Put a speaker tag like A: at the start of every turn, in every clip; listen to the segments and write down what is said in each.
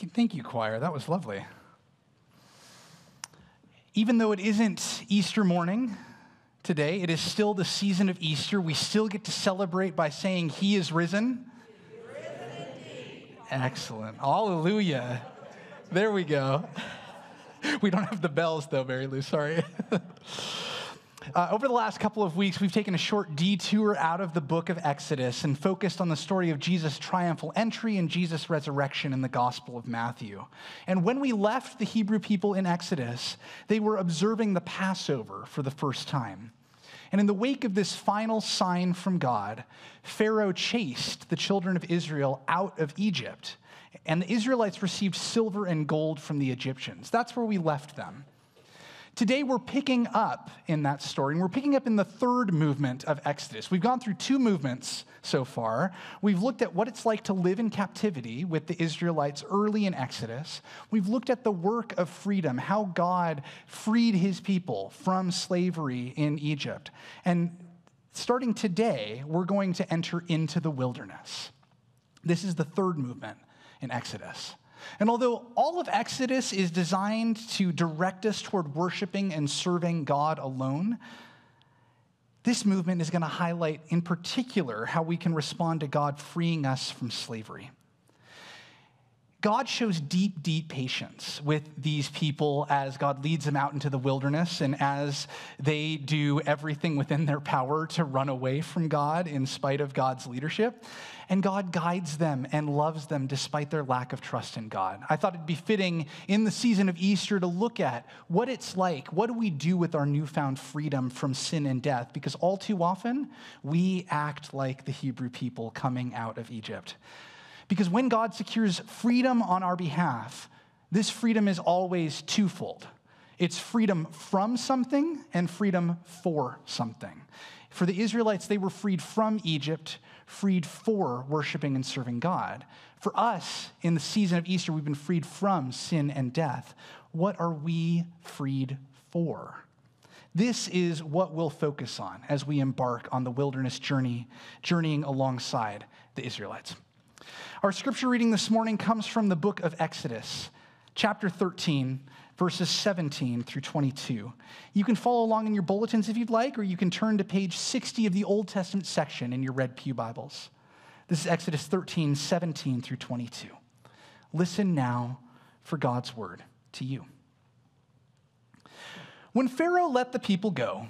A: Thank you, choir. That was lovely. Even though it isn't Easter morning today, it is still the season of Easter. We still get to celebrate by saying, He is risen. Excellent. Hallelujah. There we go. We don't have the bells, though, Mary Lou. Sorry. Uh, over the last couple of weeks, we've taken a short detour out of the book of Exodus and focused on the story of Jesus' triumphal entry and Jesus' resurrection in the Gospel of Matthew. And when we left the Hebrew people in Exodus, they were observing the Passover for the first time. And in the wake of this final sign from God, Pharaoh chased the children of Israel out of Egypt. And the Israelites received silver and gold from the Egyptians. That's where we left them. Today, we're picking up in that story, and we're picking up in the third movement of Exodus. We've gone through two movements so far. We've looked at what it's like to live in captivity with the Israelites early in Exodus. We've looked at the work of freedom, how God freed his people from slavery in Egypt. And starting today, we're going to enter into the wilderness. This is the third movement in Exodus. And although all of Exodus is designed to direct us toward worshiping and serving God alone, this movement is going to highlight in particular how we can respond to God freeing us from slavery. God shows deep, deep patience with these people as God leads them out into the wilderness and as they do everything within their power to run away from God in spite of God's leadership. And God guides them and loves them despite their lack of trust in God. I thought it'd be fitting in the season of Easter to look at what it's like. What do we do with our newfound freedom from sin and death? Because all too often, we act like the Hebrew people coming out of Egypt. Because when God secures freedom on our behalf, this freedom is always twofold it's freedom from something and freedom for something. For the Israelites, they were freed from Egypt, freed for worshiping and serving God. For us, in the season of Easter, we've been freed from sin and death. What are we freed for? This is what we'll focus on as we embark on the wilderness journey, journeying alongside the Israelites. Our scripture reading this morning comes from the book of Exodus, chapter 13, verses 17 through 22. You can follow along in your bulletins if you'd like, or you can turn to page 60 of the Old Testament section in your Red Pew Bibles. This is Exodus 13, 17 through 22. Listen now for God's word to you. When Pharaoh let the people go,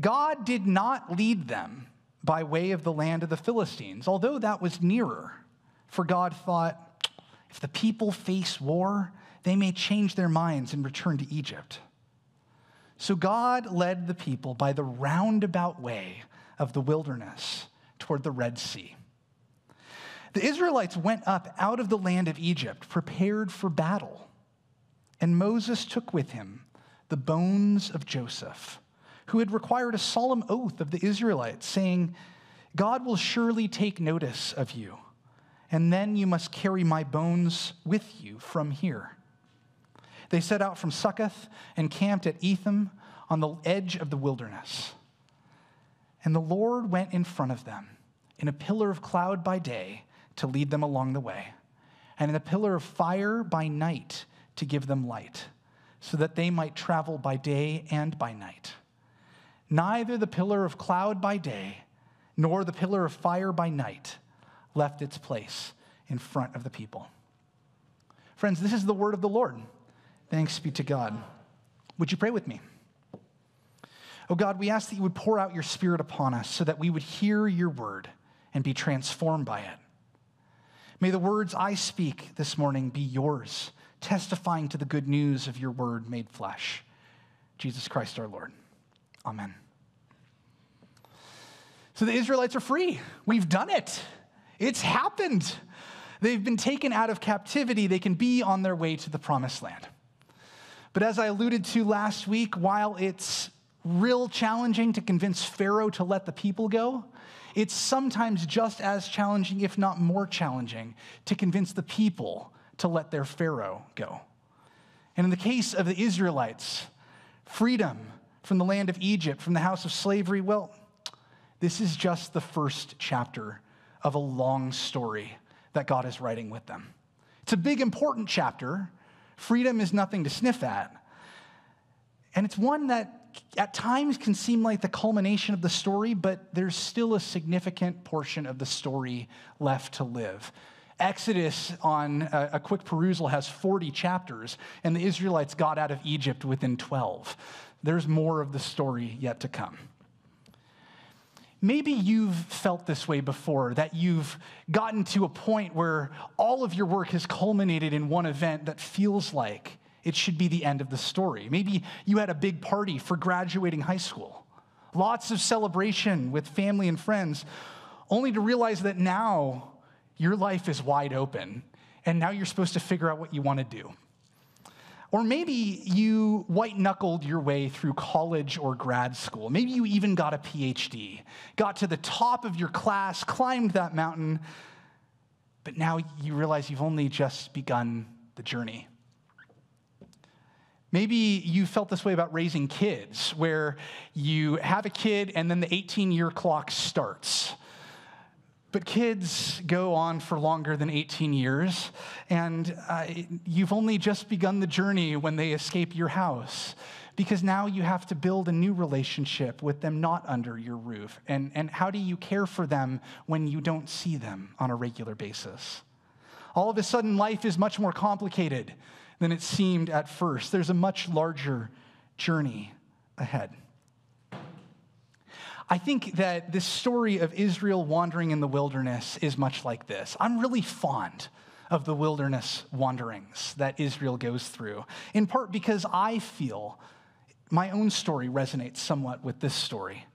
A: God did not lead them by way of the land of the Philistines, although that was nearer. For God thought, if the people face war, they may change their minds and return to Egypt. So God led the people by the roundabout way of the wilderness toward the Red Sea. The Israelites went up out of the land of Egypt, prepared for battle. And Moses took with him the bones of Joseph, who had required a solemn oath of the Israelites, saying, God will surely take notice of you and then you must carry my bones with you from here. They set out from Succoth and camped at Etham on the edge of the wilderness. And the Lord went in front of them in a pillar of cloud by day to lead them along the way, and in a pillar of fire by night to give them light, so that they might travel by day and by night. Neither the pillar of cloud by day nor the pillar of fire by night left its place in front of the people. Friends, this is the word of the Lord. Thanks be to God. Would you pray with me? Oh God, we ask that you would pour out your spirit upon us so that we would hear your word and be transformed by it. May the words I speak this morning be yours, testifying to the good news of your word made flesh. Jesus Christ our Lord. Amen. So the Israelites are free. We've done it. It's happened. They've been taken out of captivity. They can be on their way to the promised land. But as I alluded to last week, while it's real challenging to convince Pharaoh to let the people go, it's sometimes just as challenging, if not more challenging, to convince the people to let their Pharaoh go. And in the case of the Israelites, freedom from the land of Egypt, from the house of slavery, well, this is just the first chapter of a long story that God is writing with them. It's a big, important chapter. Freedom is nothing to sniff at. And it's one that at times can seem like the culmination of the story, but there's still a significant portion of the story left to live. Exodus, on a, a, quick perusal, has 40 chapters, and the Israelites got out of Egypt within 12. There's more of the story yet to come. Maybe you've felt this way before, that you've gotten to a point where all of your work has culminated in one event that feels like it should be the end of the story. Maybe you had a big party for graduating high school, lots of celebration with family and friends, only to realize that now your life is wide open and now you're supposed to figure out what you want to do. Or maybe you white knuckled your way through college or grad school. Maybe you even got a PhD, got to the top of your class, climbed that mountain, but now you realize you've only just begun the journey. Maybe you felt this way about raising kids, where you have a kid and then the 18 year clock starts. But kids go on for longer than 18 years, and uh, you've only just begun the journey when they escape your house because now you have to build a new relationship with them not under your roof. And, and how do you care for them when you don't see them on a regular basis? All of a sudden, life is much more complicated than it seemed at first. There's a much larger journey ahead. I think that this story of Israel wandering in the wilderness is much like this. I'm really fond of the wilderness wanderings that Israel goes through, in part because I feel my own story resonates somewhat with this story.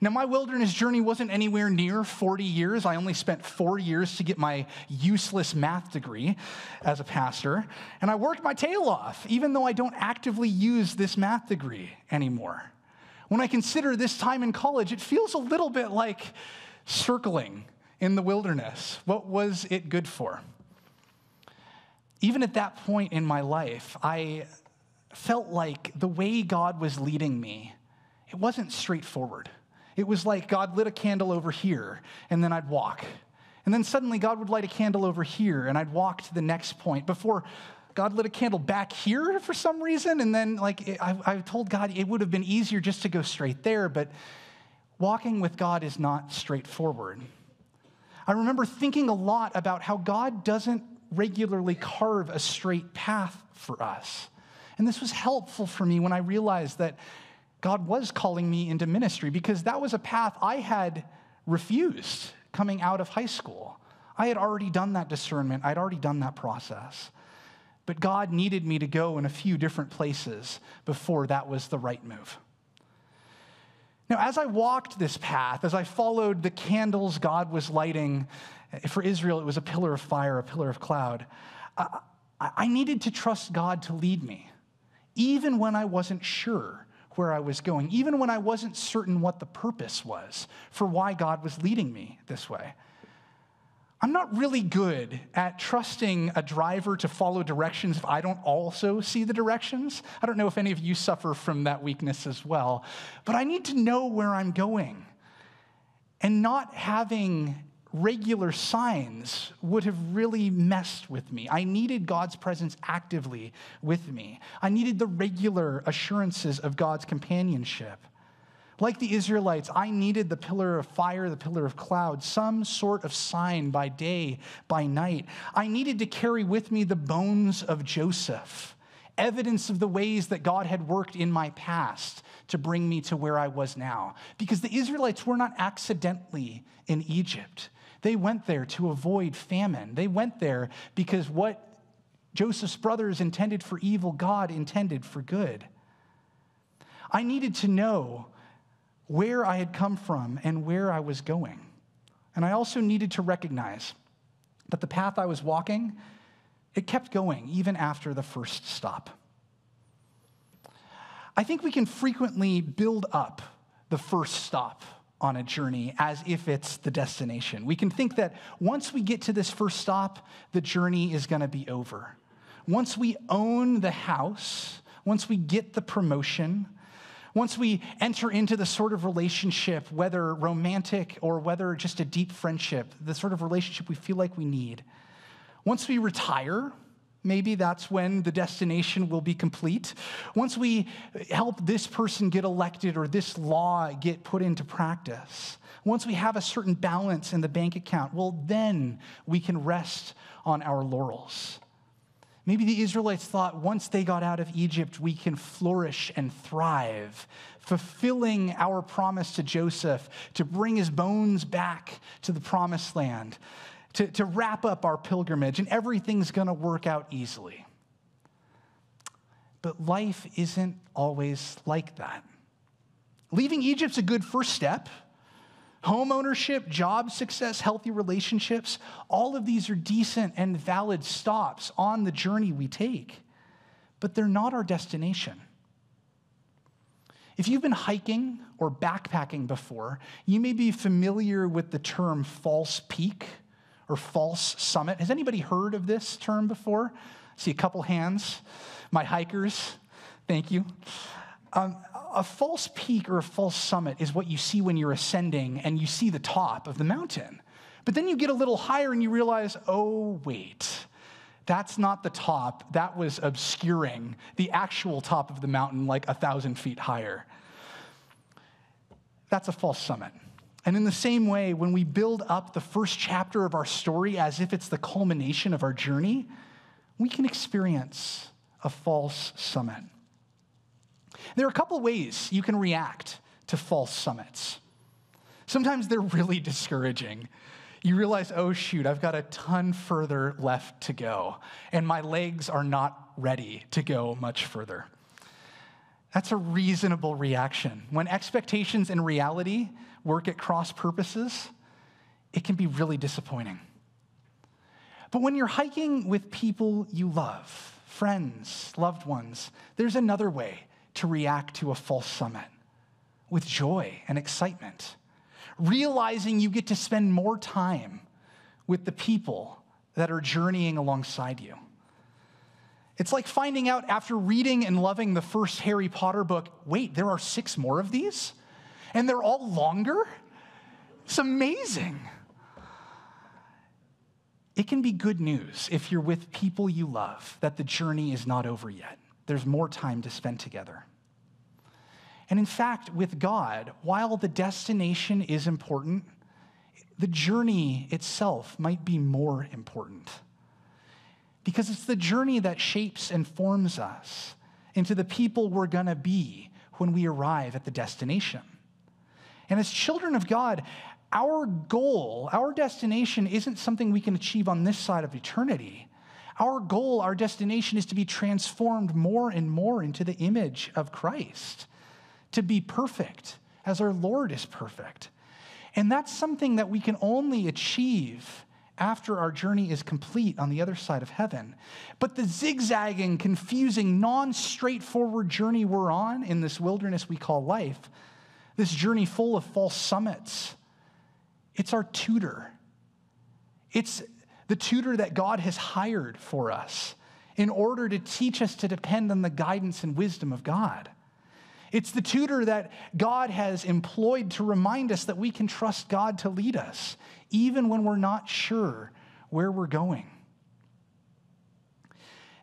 A: Now, my wilderness journey wasn't anywhere near 40 years. I only spent four years to get my useless math degree as a pastor. And I worked my tail off, even though I don't actively use this math degree anymore. When I consider this time in college, it feels a little bit like circling in the wilderness. What was it good for? Even at that point in my life, I felt like the way God was leading me, it wasn't straightforward. It was like God lit a candle over here, and then I'd walk. And then suddenly God would light a candle over here, and I'd walk to the next point before God lit a candle back here for some reason. And then, like, I, I told God it would have been easier just to go straight there, but walking with God is not straightforward. I remember thinking a lot about how God doesn't regularly carve a straight path for us. And this was helpful for me when I realized that God was calling me into ministry because that was a path I had refused coming out of high school. I had already done that discernment, I'd already done that process. But God needed me to go in a few different places before that was the right move. Now, as I walked this path, as I followed the candles God was lighting, eh, for Israel, it was a pillar of fire, a pillar of cloud. I, I needed to trust God to lead me, even when I wasn't sure where I was going, even when I wasn't certain what the purpose was for why God was leading me this way. I'm not really good at trusting a driver to follow directions if I don't also see the directions. I don't know if any of you suffer from that weakness as well, but I need to know where I'm going. And not having regular signs would have really messed with me. I needed God's presence actively with me. I needed the regular assurances of God's companionship. Like the Israelites, I needed the pillar of fire, the pillar of cloud, some sort of sign by day, by night. I needed to carry with me the bones of Joseph, evidence of the ways that God had worked in my past to bring me to where I was now. Because the Israelites were not accidentally in Egypt. They went there to avoid famine. They went there because what Joseph's brothers intended for evil, God intended for good. I needed to know where I had come from and where I was going. And I also needed to recognize that the path I was walking, it kept going even after the first stop. I think we can frequently build up the first stop on a journey as if it's the destination. We can think that once we get to this first stop, the journey is going to be over. Once we own the house, once we get the promotion, once we enter into the sort of relationship, whether romantic or whether just a deep friendship, the sort of relationship we feel like we need, Once we retire, maybe that's when the destination will be complete. Once we help this person get elected or this law get put into practice, once we have a certain balance in the bank account, well, then we can rest on our laurels. Maybe the Israelites thought once they got out of Egypt, we can flourish and thrive, fulfilling our promise to Joseph to bring his bones back to the promised land to, to wrap up our pilgrimage, and everything's going to work out easily. But life isn't always like that. Leaving Egypt's a good first step. Home ownership, job success, healthy relationships, all of these are decent and valid stops on the journey we take, but they're not our destination. If you've been hiking or backpacking before, you may be familiar with the term false peak or false summit. Has anybody heard of this term before? See a couple hands. My hikers, thank you. Um, a false peak or a false summit is what you see when you're ascending and you see the top of the mountain. But then you get a little higher and you realize, oh, wait, that's not the top. That was obscuring the actual top of the mountain like a thousand feet higher. That's a false summit. And in the same way, when we build up the first chapter of our story as if it's the culmination of our journey, we can experience a false summit. There are a couple ways you can react to false summits. Sometimes they're really discouraging. You realize, oh, shoot, I've got a ton further left to go, and my legs are not ready to go much further. That's a reasonable reaction. When expectations and reality work at cross purposes, it can be really disappointing. But when you're hiking with people you love, friends, loved ones, there's another way to react to a false summit with joy and excitement, realizing you get to spend more time with the people that are journeying alongside you. It's like finding out after reading and loving the first Harry Potter book wait, there are six more of these? and they're all longer. It's amazing. It can be good news if you're with people you love that the journey is not over yet. There's more time to spend together. And in fact, with God, while the destination is important, the journey itself might be more important. Because it's the journey that shapes and forms us into the people we're to be when we arrive at the destination. And as children of God, our goal, our destination isn't something we can achieve on this side of eternity. Our goal, our destination is to be transformed more and more into the image of Christ, to be perfect as our Lord is perfect. And that's something that we can only achieve after our journey is complete on the other side of heaven. But the zigzagging, confusing, non straightforward journey we're on in this wilderness we call life this journey full of false summits. It's our tutor. It's the tutor that God has hired for us in order to teach us to depend on the guidance and wisdom of God. It's the tutor that God has employed to remind us that we can trust God to lead us, even when we're not sure where we're going.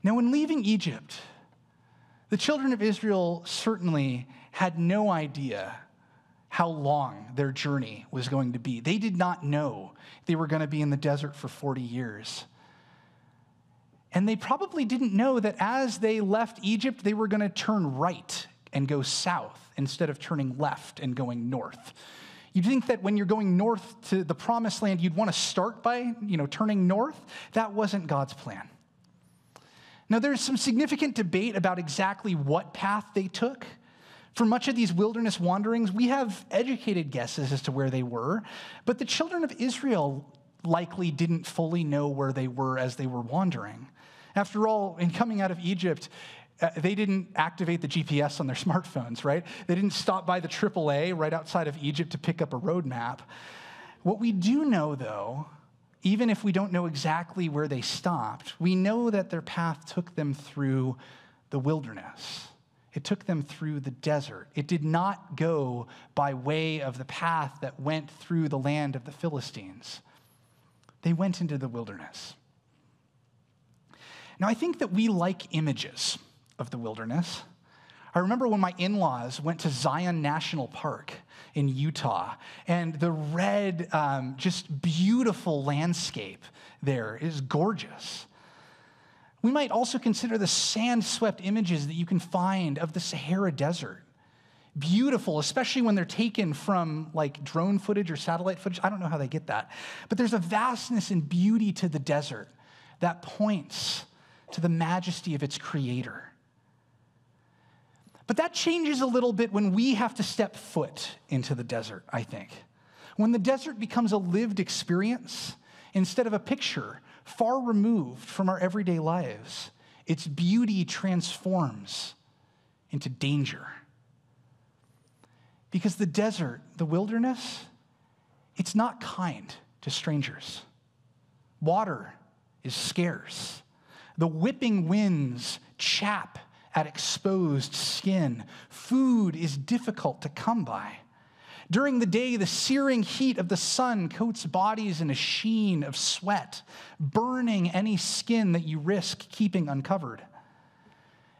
A: Now, when leaving Egypt, the children of Israel certainly had no idea how long their journey was going to be. They did not know they were going to be in the desert for 40 years. And they probably didn't know that as they left Egypt, they were going to turn right and go south instead of turning left and going north. You'd think that when you're going north to the promised land, you'd want to start by, you know, turning north. That wasn't God's plan. Now, there's some significant debate about exactly what path they took. For much of these wilderness wanderings, we have educated guesses as to where they were, but the children of Israel likely didn't fully know where they were as they were wandering. After all, in coming out of Egypt, uh, they didn't activate the GPS on their smartphones, right? They didn't stop by the AAA right outside of Egypt to pick up a road map. What we do know, though, even if we don't know exactly where they stopped, we know that their path took them through the wilderness. It took them through the desert. It did not go by way of the path that went through the land of the Philistines. They went into the wilderness. Now, I think that we like images of the wilderness. I remember when my in laws went to Zion National Park in Utah, and the red, um, just beautiful landscape there is gorgeous. We might also consider the sand swept images that you can find of the Sahara Desert. Beautiful, especially when they're taken from like drone footage or satellite footage. I don't know how they get that. But there's a vastness and beauty to the desert that points to the majesty of its creator. But that changes a little bit when we have to step foot into the desert, I think. When the desert becomes a lived experience instead of a picture far removed from our everyday lives, its beauty transforms into danger. Because the desert, the wilderness, it's not kind to strangers. Water is scarce. The whipping winds chap at exposed skin. Food is difficult to come by. During the day, the searing heat of the sun coats bodies in a sheen of sweat, burning any skin that you risk keeping uncovered.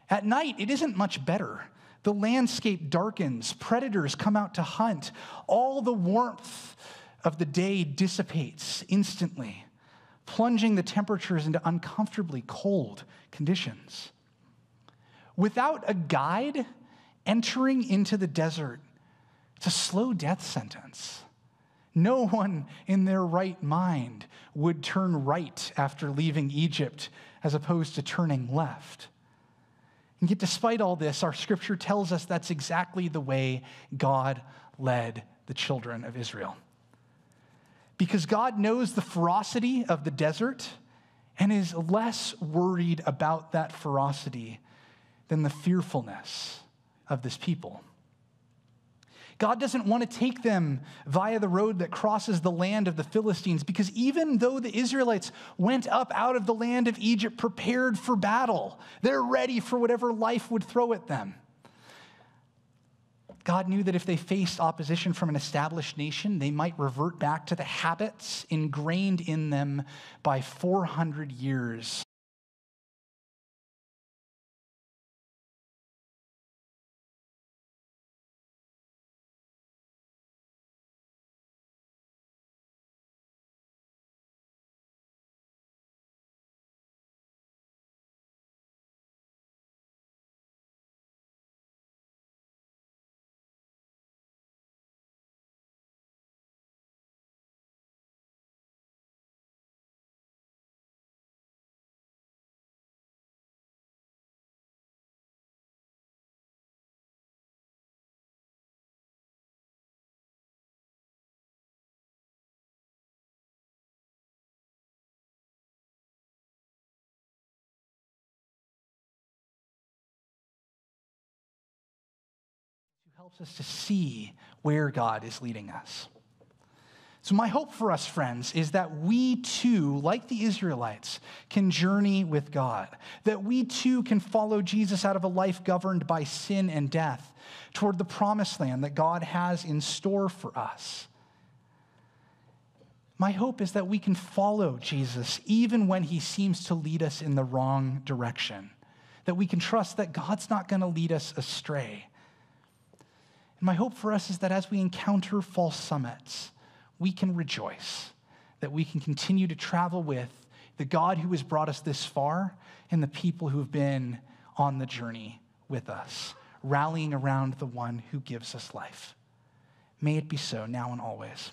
A: At night, it isn't much better. The landscape darkens, predators come out to hunt. All the warmth of the day dissipates instantly, plunging the temperatures into uncomfortably cold conditions. Without a guide, entering into the desert, it's a slow death sentence. No one in their right mind would turn right after leaving Egypt as opposed to turning left. And yet, despite all this, our scripture tells us that's exactly the way God led the children of Israel. Because God knows the ferocity of the desert and is less worried about that ferocity than the fearfulness of this people. God doesn't want to take them via the road that crosses the land of the Philistines because even though the Israelites went up out of the land of Egypt prepared for battle, they're ready for whatever life would throw at them. God knew that if they faced opposition from an established nation, they might revert back to the habits ingrained in them by 400 years helps us to see where God is leading us. So, my hope for us, friends, is that we too, like the Israelites, can journey with God. That we too can follow Jesus out of a life governed by sin and death toward the promised land that God has in store for us. My hope is that we can follow Jesus even when he seems to lead us in the wrong direction. That we can trust that God's not going to lead us astray and my hope for us is that as we encounter false summits, we can rejoice, that we can continue to travel with the God who has brought us this far and the people who have been on the journey with us, rallying around the one who gives us life. May it be so now and always.